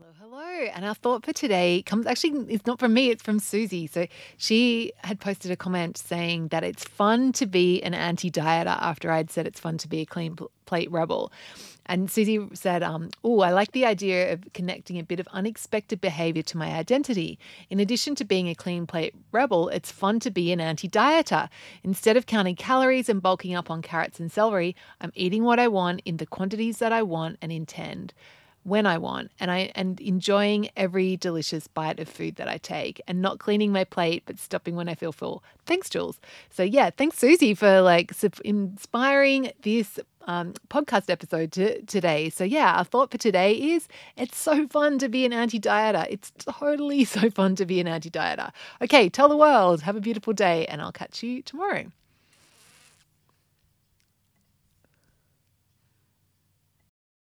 Hello, hello. And our thought for today comes actually, it's not from me, it's from Susie. So she had posted a comment saying that it's fun to be an anti dieter after I'd said it's fun to be a clean plate rebel. And Susie said, um, Oh, I like the idea of connecting a bit of unexpected behavior to my identity. In addition to being a clean plate rebel, it's fun to be an anti dieter. Instead of counting calories and bulking up on carrots and celery, I'm eating what I want in the quantities that I want and intend when I want and I and enjoying every delicious bite of food that I take and not cleaning my plate but stopping when I feel full. Thanks, Jules. So yeah, thanks Susie for like inspiring this um, podcast episode to, today. So yeah, our thought for today is it's so fun to be an anti-dieter. It's totally so fun to be an anti-dieter. Okay, tell the world. Have a beautiful day and I'll catch you tomorrow.